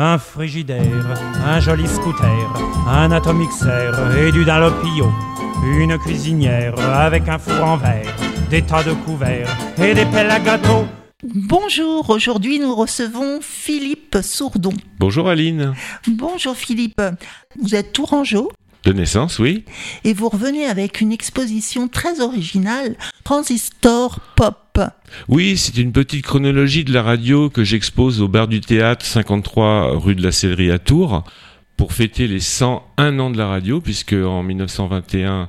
un frigidaire, un joli scooter, un atomixer et du Dunlopio, une cuisinière avec un four en verre, des tas de couverts et des pelles à gâteau. Bonjour, aujourd'hui nous recevons Philippe Sourdon. Bonjour Aline. Bonjour Philippe, vous êtes tourangeau De naissance, oui. et vous revenez avec une exposition très originale, Transistor Pop. Oui, c'est une petite chronologie de la radio que j'expose au bar du théâtre 53 rue de la Sellerie à Tours pour fêter les 101 ans de la radio, puisque en 1921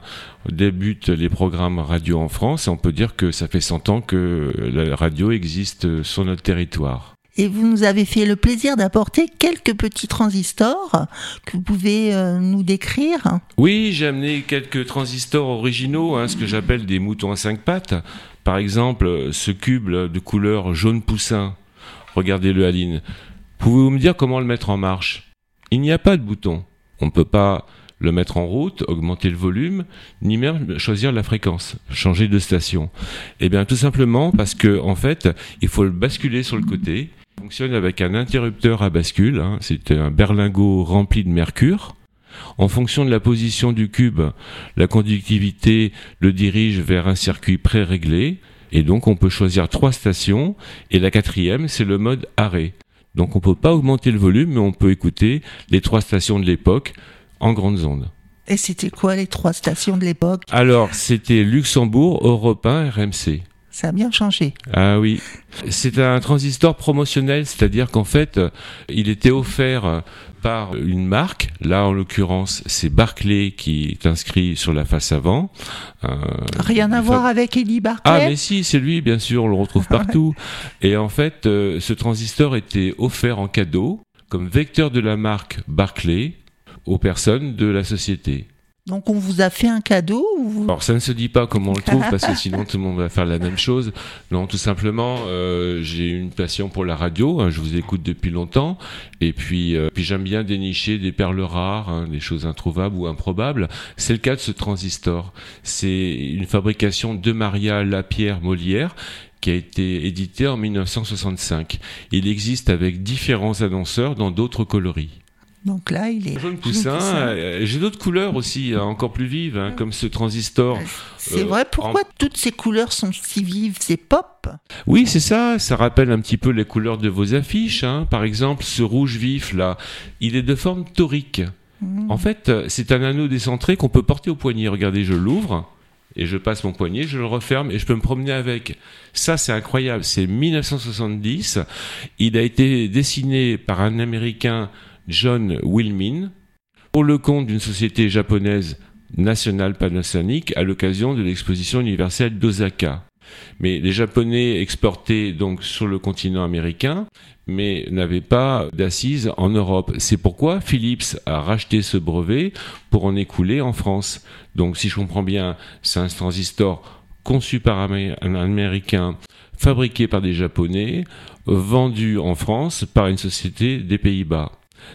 débutent les programmes radio en France, et on peut dire que ça fait 100 ans que la radio existe sur notre territoire. Et vous nous avez fait le plaisir d'apporter quelques petits transistors que vous pouvez euh, nous décrire. Oui, j'ai amené quelques transistors originaux, hein, ce que j'appelle des moutons à cinq pattes. Par exemple, ce cube de couleur jaune poussin. Regardez-le, Aline. Pouvez-vous me dire comment le mettre en marche? Il n'y a pas de bouton. On ne peut pas le mettre en route, augmenter le volume, ni même choisir la fréquence, changer de station. Eh bien, tout simplement parce que, en fait, il faut le basculer sur le côté. Fonctionne avec un interrupteur à bascule. hein. C'est un berlingot rempli de mercure. En fonction de la position du cube, la conductivité le dirige vers un circuit pré-réglé. Et donc, on peut choisir trois stations. Et la quatrième, c'est le mode arrêt. Donc, on peut pas augmenter le volume, mais on peut écouter les trois stations de l'époque en grandes ondes. Et c'était quoi les trois stations de l'époque? Alors, c'était Luxembourg, Europe 1, RMC. Ça a bien changé. Ah oui. C'est un transistor promotionnel, c'est-à-dire qu'en fait, il était offert par une marque. Là, en l'occurrence, c'est Barclay qui est inscrit sur la face avant. Euh, Rien à voir avec Eddie Barclay Ah, mais si, c'est lui, bien sûr, on le retrouve partout. Et en fait, euh, ce transistor était offert en cadeau comme vecteur de la marque Barclay aux personnes de la société. Donc on vous a fait un cadeau ou. Alors ça ne se dit pas comment on le trouve parce que sinon tout le monde va faire la même chose. Non, tout simplement, euh, j'ai une passion pour la radio. hein, je vous écoute depuis longtemps et puis, euh, puis j'aime bien dénicher des perles rares, hein, des choses introuvables ou improbables. C'est le cas de ce transistor. C'est une fabrication de Maria Lapierre Molière qui a été édité en 1965. Il existe avec différents annonceurs dans d'autres coloris. Donc là, il est... Jaune poussin, poussin. euh, j'ai d'autres couleurs aussi, hein, encore plus vives, hein, comme ce transistor. C'est Euh, vrai, pourquoi toutes ces couleurs sont si vives? C'est pop Oui, c'est ça, ça rappelle un petit peu les couleurs de vos affiches. hein. Par exemple, ce rouge vif là, il est de forme torique. En fait, euh, c'est un anneau décentré qu'on peut porter au poignet. Regardez, je l'ouvre et je passe mon poignet, je le referme et je peux me promener avec. Ça, c'est incroyable. C'est 1970. Il a été dessiné par un Américain, John Wilmin, pour le compte d'une société japonaise National Panasonic à l'occasion de l'exposition universelle d'Osaka. Mais les Japonais exportaient donc sur le continent américain, mais n'avaient pas d'assises en Europe. C'est pourquoi Philips a racheté ce brevet pour en écouler en France. Donc si je comprends bien, c'est un transistor conçu par un Américain, fabriqué par des Japonais, vendu en France par une société des Pays-Bas.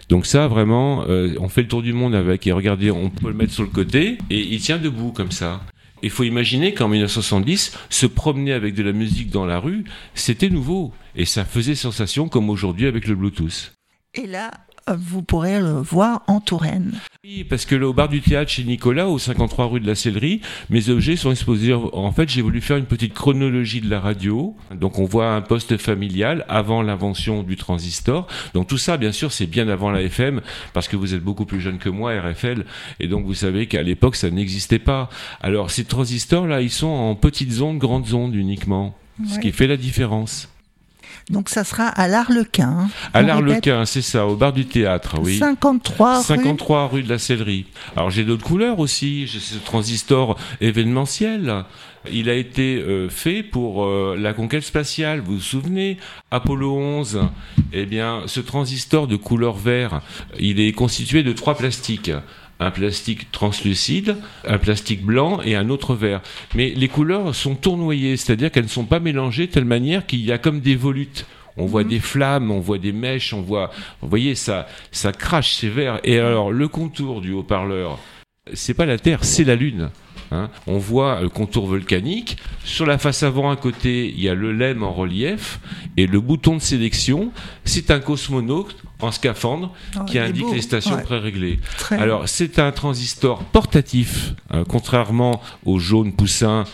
Donc ça, vraiment, euh, on fait le tour du monde avec. Et regardez, on peut le mettre sur le côté et il tient debout comme ça. Il faut imaginer qu'en 1970, se promener avec de la musique dans la rue, c'était nouveau. Et ça faisait sensation comme aujourd'hui avec le Bluetooth. Et là, vous pourrez le voir en Touraine. Oui, parce que là, au bar du théâtre chez Nicolas, au 53 rue de la Sellerie, mes objets sont exposés. En fait, j'ai voulu faire une petite chronologie de la radio. Donc, on voit un poste familial avant l'invention du transistor. Donc, tout ça, bien sûr, c'est bien avant la FM, parce que vous êtes beaucoup plus jeune que moi, RFL, et donc vous savez qu'à l'époque, ça n'existait pas. Alors, ces transistors-là, ils sont en petites ondes, grandes ondes uniquement, ce qui fait la différence. Donc ça sera à l'Arlequin. À l'Arlequin, c'est ça, au bar du théâtre, oui. 53 rue 53 rue de la Sellerie. Alors j'ai d'autres couleurs aussi. J'ai ce transistor événementiel. Il a été euh, fait pour euh, la conquête spatiale. Vous vous souvenez? Apollo 11. Eh bien, ce transistor de couleur vert, il est constitué de trois plastiques. Un plastique translucide, un plastique blanc et un autre vert. Mais les couleurs sont tournoyées, c'est-à-dire qu'elles ne sont pas mélangées de telle manière qu'il y a comme des volutes. On voit des flammes, on voit des mèches, on voit, vous voyez, ça, ça crache, c'est vert. Et alors, le contour du haut-parleur, c'est pas la Terre, c'est la Lune. Hein, on voit le contour volcanique. Sur la face avant, à côté, il y a le lemme en relief. Et le bouton de sélection, c'est un cosmonaute en scaphandre Oh, qui indique beau. les stations Ouais. pré-réglées. Alors, c'est un transistor portatif, hein, contrairement au jaune poussin.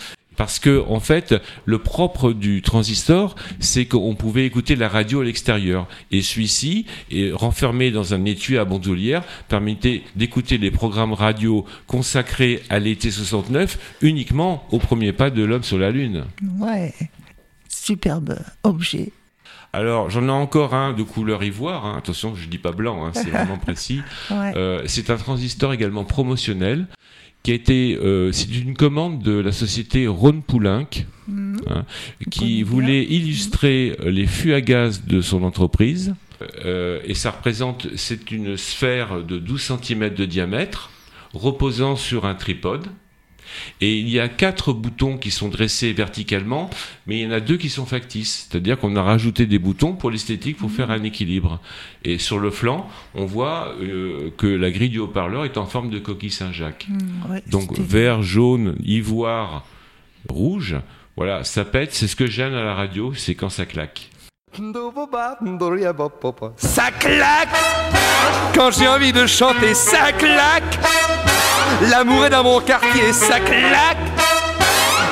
Parce que, en fait, le propre du transistor, c'est qu'on pouvait écouter la radio à l'extérieur. Et celui-ci, renfermé dans un étui à bandoulière, permettait d'écouter les programmes radio consacrés à l'été 69 uniquement au premier pas de l'homme sur la Lune. Ouais. Superbe objet. Alors, j'en ai encore un de couleur ivoire. hein. Attention, je dis pas blanc, hein, c'est vraiment précis. Ouais. Euh, c'est un transistor également promotionnel qui a été, euh, c'est une commande de la société Rhône Poulenc, Mhm. hein, qui bien. voulait illustrer les fûts à gaz de son entreprise. Euh, et ça représente, c'est une sphère de 12 cm de diamètre, reposant sur un tripode. Et il y a quatre boutons qui sont dressés verticalement, mais il y en a deux qui sont factices. C'est-à-dire qu'on a rajouté des boutons pour l'esthétique pour faire un équilibre. Et sur le flanc, on voit euh, que la grille du haut-parleur est en forme de coquille Saint-Jacques. Mm, ouais, Donc vert, jaune, ivoire, rouge. Voilà, ça pète. C'est ce que j'aime à la radio, c'est quand ça claque. Ça claque Quand j'ai envie de chanter, ça claque L'amour est dans mon quartier, ça claque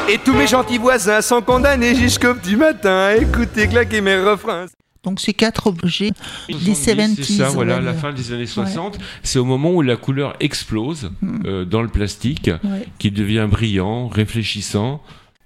Et tous mes gentils voisins sont condamnés jusqu'au petit matin à écouter claquer mes refrains. Donc ces quatre objets des 70, 70s. C'est ça, voilà, la fin des années 60. C'est au moment où la couleur explose euh, dans le plastique, Ouais. qui devient brillant, réfléchissant.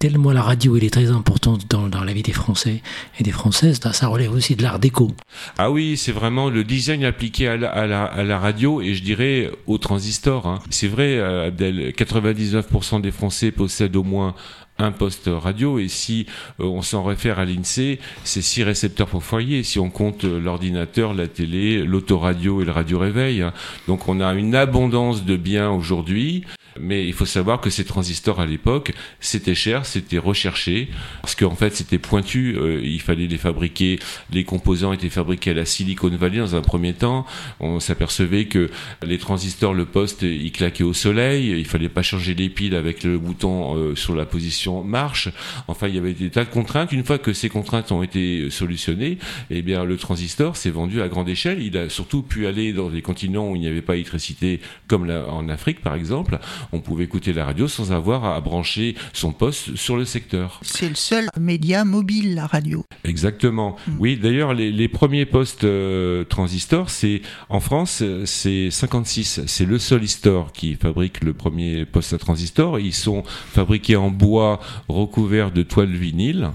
Tellement la radio elle est très importante dans, dans la vie des Français et des Françaises, ça relève aussi de l'art déco. Ah oui, c'est vraiment le design appliqué à la, radio et je dirais au transistor. hein. C'est vrai, euh, Abdel, 99% des Français possèdent au moins un poste radio et si euh, on s'en réfère à l'INSEE, c'est six récepteurs pour foyer si on compte euh, l'ordinateur, la télé, l'autoradio et le radio réveil. hein. Donc on a une abondance de biens aujourd'hui. Mais il faut savoir que ces transistors à l'époque, c'était cher, c'était recherché, parce qu'en fait c'était pointu, euh, il fallait les fabriquer, les composants étaient fabriqués à la Silicon Valley dans un premier temps, on s'apercevait que les transistors, le poste, ils claquaient au soleil, il fallait pas changer les piles avec le bouton euh, sur la position marche, enfin il y avait des tas de contraintes, une fois que ces contraintes ont été solutionnées, eh bien le transistor s'est vendu à grande échelle, il a surtout pu aller dans des continents où il n'y avait pas d'électricité, comme la- en Afrique par exemple, on pouvait écouter la radio sans avoir à brancher son poste sur le secteur. C'est le seul média mobile, la radio. Exactement. Oui, d'ailleurs, les, les premiers postes euh, transistors, c'est en France, euh, c'est 56. C'est le Solistor qui fabrique le premier poste à transistor. Ils sont fabriqués en bois recouvert de toile vinyle.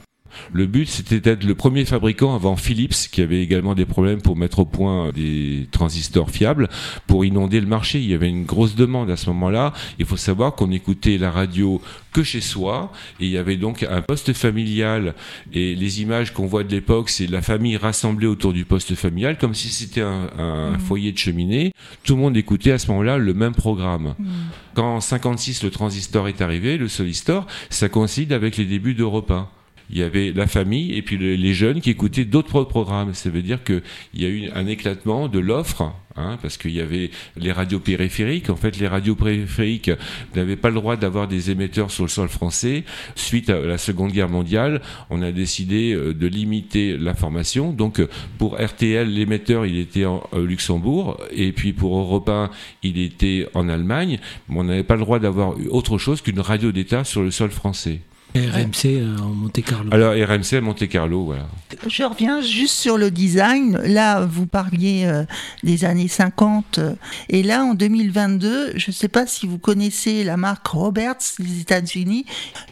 Le but, c'était d'être le premier fabricant avant Philips, qui avait également des problèmes pour mettre au point des transistors fiables, pour inonder le marché. Il y avait une grosse demande à ce moment-là. Il faut savoir qu'on écoutait la radio que chez soi, et il y avait donc un poste familial. Et les images qu'on voit de l'époque, c'est la famille rassemblée autour du poste familial, comme si c'était un, un foyer de cheminée. Tout le monde écoutait à ce moment-là le même programme. Quand en 56 le transistor est arrivé, le solistor, ça coïncide avec les débuts d'Europe 1 il y avait la famille et puis le- les jeunes qui écoutaient d'autres programmes. Ça veut dire qu'il y a eu un éclatement de l'offre, hein, parce qu'il y avait les radios périphériques. En fait, les radios périphériques n'avaient pas le droit d'avoir des émetteurs sur le sol français. Suite à la Seconde Guerre mondiale, on a décidé euh, de limiter l'information. Donc, euh, pour RTL, l'émetteur, il était en euh, Luxembourg, et puis pour Europe 1, il était en Allemagne. Mais on n'avait pas le droit d'avoir autre chose qu'une radio d'État sur le sol français. RMC euh, en Monte Carlo. Alors RMC à Monte Carlo, voilà. Je reviens juste sur le design. Là, vous parliez euh, des années 50. euh, et là, en 2022, je ne sais pas si vous connaissez la marque Roberts des États-Unis.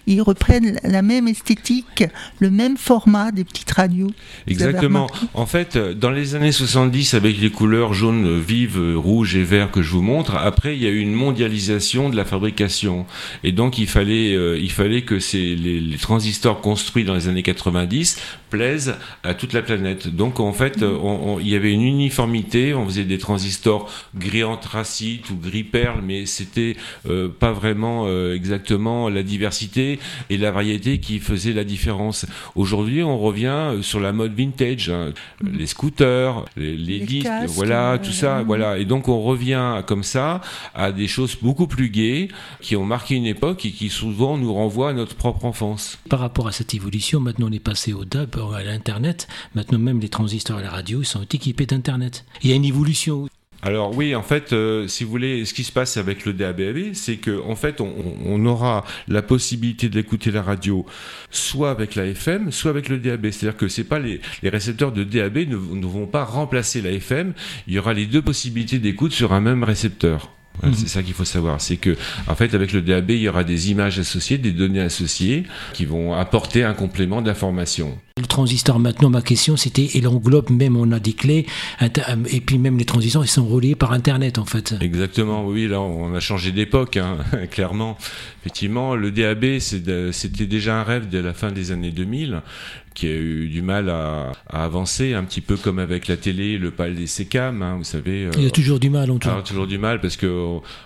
Ils reprennent la même esthétique, le même format des petites radios. Exactement. En fait, euh, dans les années 70, avec les couleurs jaune euh, vives, euh, rouge et vert que je vous montre, après il y a eu une mondialisation de la fabrication, et donc il fallait, euh, il fallait que ces, les, transistors construits dans les années 90 plaisent à toute la planète. Donc en fait, il y avait une uniformité, on faisait des transistors gris anthracite ou gris perle, mais c'était euh, pas vraiment euh, exactement la diversité et la variété qui faisait la différence. Aujourd'hui, on revient sur la mode vintage, hein. mm. les scooters, les, disques, voilà, tout ça, voilà. Et donc on revient comme ça à des choses beaucoup plus gaies qui ont marqué une époque et qui souvent nous renvoient à notre propre enfance. Par rapport à cette évolution, maintenant on est passé au DAB, à l'Internet. Maintenant même les transistors à la radio sont équipés d'Internet. Il y a une évolution. Alors oui, en fait, euh, si vous voulez, ce qui se passe avec le DAB, c'est que en fait, on, aura la possibilité d'écouter la radio soit avec la FM, soit avec le DAB. C'est-à-dire que c'est pas les, récepteurs de DAB ne, ne, vont pas remplacer la FM. Il y aura les deux possibilités d'écoute sur un même récepteur. Mhm. C'est ça qu'il faut savoir. C'est que, en fait, avec le DAB, il y aura des images associées, des données associées qui vont apporter un complément d'information. Le transistor, maintenant, ma question, c'était, il englobe même, on a des clés, et puis même les transistors, ils sont reliés par Internet, en fait. Exactement, oui, là, on a changé d'époque, hein, clairement. Effectivement, le DAB, c'était déjà un rêve dès la fin des années 2000 qui a eu du mal à, avancer, un petit peu comme avec la télé, le pal des SECAM, hein, vous savez. Euh, il y a toujours du mal en tout. toujours du mal parce que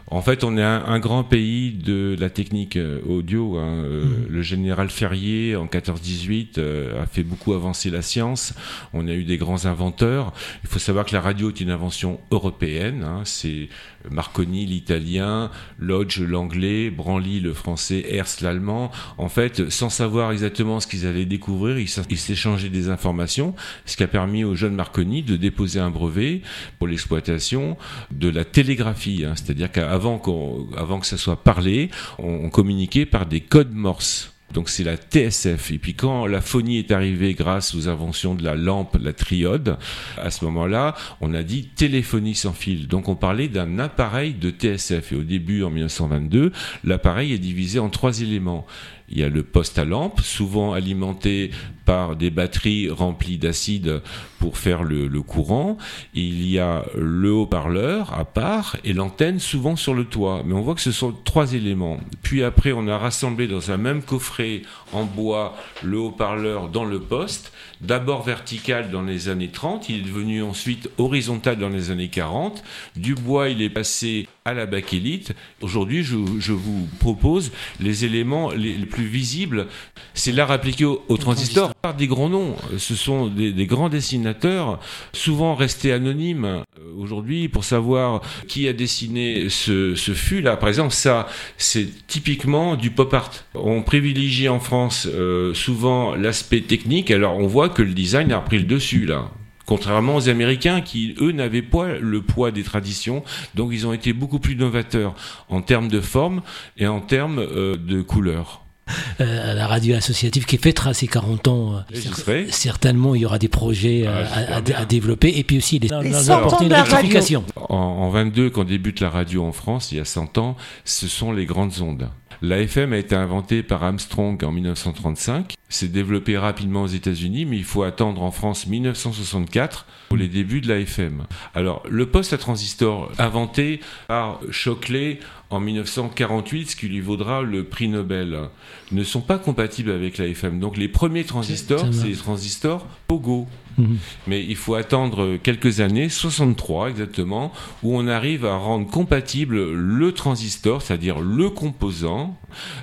en fait on est un, grand pays de la technique euh, audio. Hein, euh, mm. Le général Ferrier en 14-18 a fait beaucoup avancer la science. On a eu des grands inventeurs. Il faut savoir que la radio est une invention européenne. Hein, c'est Marconi l'italien, Lodge l'anglais, Branly le français, Hertz l'allemand. En fait, sans savoir exactement ce qu'ils allaient découvrir, ils il s'échangeait des informations, ce qui a permis au jeune Marconi de déposer un brevet pour l'exploitation de la télégraphie. Hein. C'est-à-dire qu'avant que ça soit parlé, on communiquait par des codes morse. Donc c'est la TSF. Et puis quand la phonie est arrivée grâce aux inventions de la lampe, la triode, à ce moment-là, on a dit téléphonie sans fil. Donc on parlait d'un appareil de TSF. Et au début, en 1922, l'appareil est divisé en trois éléments. Il y a le poste à lampe, souvent alimenté par des batteries remplies d'acide pour faire le, courant. Il y a le haut-parleur à part et l'antenne souvent sur le toit. Mais on voit que ce sont trois éléments. Puis après, on a rassemblé dans un même coffret en bois le haut-parleur dans le poste. D'abord vertical dans les années 30, il est devenu ensuite horizontal dans les années 40. Du bois, il est passé à la bakélite. Aujourd'hui, je, vous propose les éléments les, plus visibles. C'est l'art appliqué au, transistor par des grands noms. Ce sont des, grands dessinateurs, souvent restés anonymes. Euh, aujourd'hui, pour savoir qui a dessiné ce, ce fût là, par exemple, ça, c'est typiquement du pop art. On privilégie en France euh, souvent l'aspect technique. Alors, on voit que le design a repris le dessus là. Contrairement aux Américains qui, eux, n'avaient pas le poids des traditions, donc ils ont été beaucoup plus novateurs en termes de forme et en termes euh, de couleur. Euh, la radio associative qui fêtera ses 40 ans. Euh, certainement, il y aura des projets ah, à, développer et puis aussi des, apporter une rectification. En, en 22, quand débute la radio en France, il y a 100 ans, ce sont les grandes ondes. La FM a été inventée par Armstrong en 1935. s'est développé rapidement aux États-Unis, mais il faut attendre en France 1964 pour les débuts de la FM. Alors, le poste à transistor inventé par Shockley en 1948, ce qui lui vaudra le prix Nobel, ne sont pas compatibles avec la FM. Donc les premiers transistors, c'est les transistors Pogo. Mhm. Mais il faut attendre quelques années, 63 exactement, où on arrive à rendre compatible le transistor, c'est-à-dire le composant,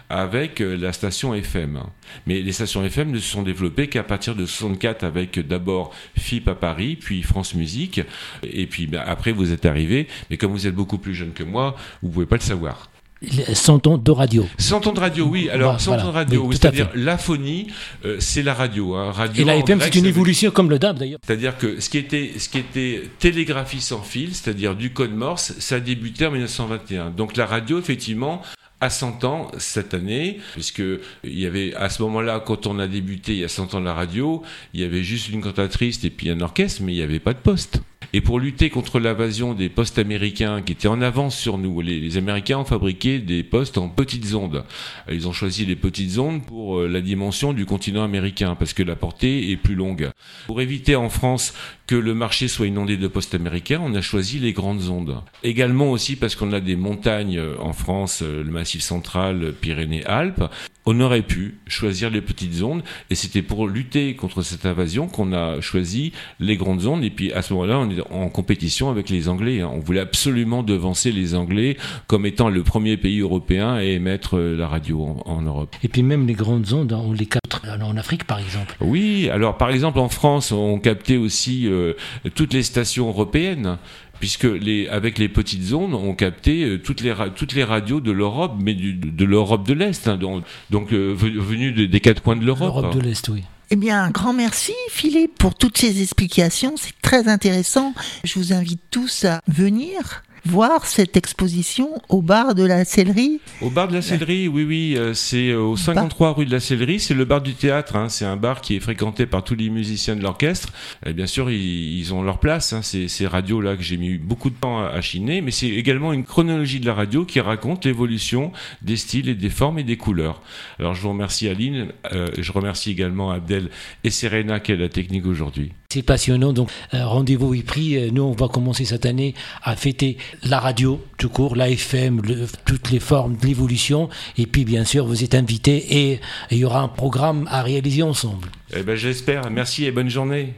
avec la station FM. Mais les stations FM ne se sont développées qu'à partir de 64 avec d'abord FIP à Paris, puis France Musique, et puis ben, après vous êtes arrivé, mais comme vous êtes beaucoup plus jeune que moi, vous pouvez pas le savoir. 100 ans de radio. 100 ans de radio, oui. Alors, 100 ans de radio, c'est-à-dire la phonie, euh, c'est la radio, hein. radio. Et la FM, c'est une évolution comme le DAB d'ailleurs. C'est-à-dire que ce qui était, ce qui était télégraphie sans fil, c'est-à-dire du code Morse, ça a débuté en 1921. Donc la radio, effectivement, a 100 ans cette année, puisque il y avait à ce moment-là, quand on a débuté il y a 100 ans la radio, il y avait juste une cantatrice et puis un orchestre, mais il n'y avait pas de poste. Et pour lutter contre l'invasion des postes américains qui étaient en avance sur nous, les, Américains ont fabriqué des postes en petites ondes. Ils ont choisi les petites ondes pour euh, la dimension du continent américain, parce que la portée est plus longue. Pour éviter en France que le marché soit inondé de postes américains, on a choisi les grandes ondes. Également aussi parce qu'on a des montagnes euh, en France, euh, le Massif central, Pyrénées-Alpes. On aurait pu choisir les petites ondes, et c'était pour lutter contre cette invasion qu'on a choisi les grandes ondes, et puis à ce moment-là, on est en compétition avec les Anglais. Hein. On voulait absolument devancer les Anglais comme étant le premier pays européen à émettre euh, la radio en, Europe. Et puis même les grandes ondes, on les capte en Afrique par exemple. Oui, alors par exemple en France, on captait aussi euh, toutes les stations européennes puisque les, avec les petites ondes, on captait euh, toutes les, toutes les radios de l'Europe, mais de l'Europe de l'Est, hein, donc, donc euh, venues des quatre coins de l'Europe. L'Europe de l'Est, oui. Eh bien, un grand merci Philippe pour toutes ces explications, c'est très intéressant. Je vous invite tous à venir voir cette exposition au bar de la Sellerie Au bar de la Sellerie, oui, oui. Euh, c'est euh, au 53 rue de la Sellerie. C'est le bar du théâtre. Hein. C'est un bar qui est fréquenté par tous les musiciens de l'orchestre. Et bien sûr, ils, ont leur place. Hein. C'est ces radios-là que j'ai mis beaucoup de temps à, chiner. Mais c'est également une chronologie de la radio qui raconte l'évolution des styles et des formes et des couleurs. Alors, je vous remercie Aline. Euh, je remercie également Abdel et Serena qui est la technique aujourd'hui. C'est passionnant. Donc, rendez-vous est pris. Nous, on va commencer cette année à fêter la radio tout court, la FM, toutes les formes de l'évolution. Et puis bien sûr, vous êtes invité et il y aura un programme à réaliser ensemble. Eh ben, j'espère. Merci et bonne journée.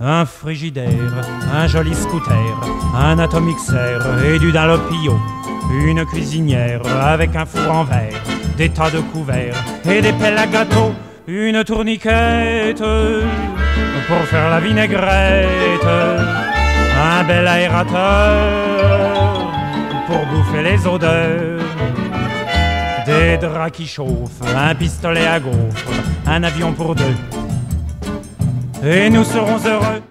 Un frigidaire, un joli scooter, un atomixer et du Dalopio, une cuisinière avec un four en verre, des tas de couverts et des pelles à gâteau, une tourniquette pour faire la vinaigrette, un bel aérateur pour bouffer les odeurs, des draps qui chauffent, un pistolet à gaufres, un avion pour deux. Et nous serons heureux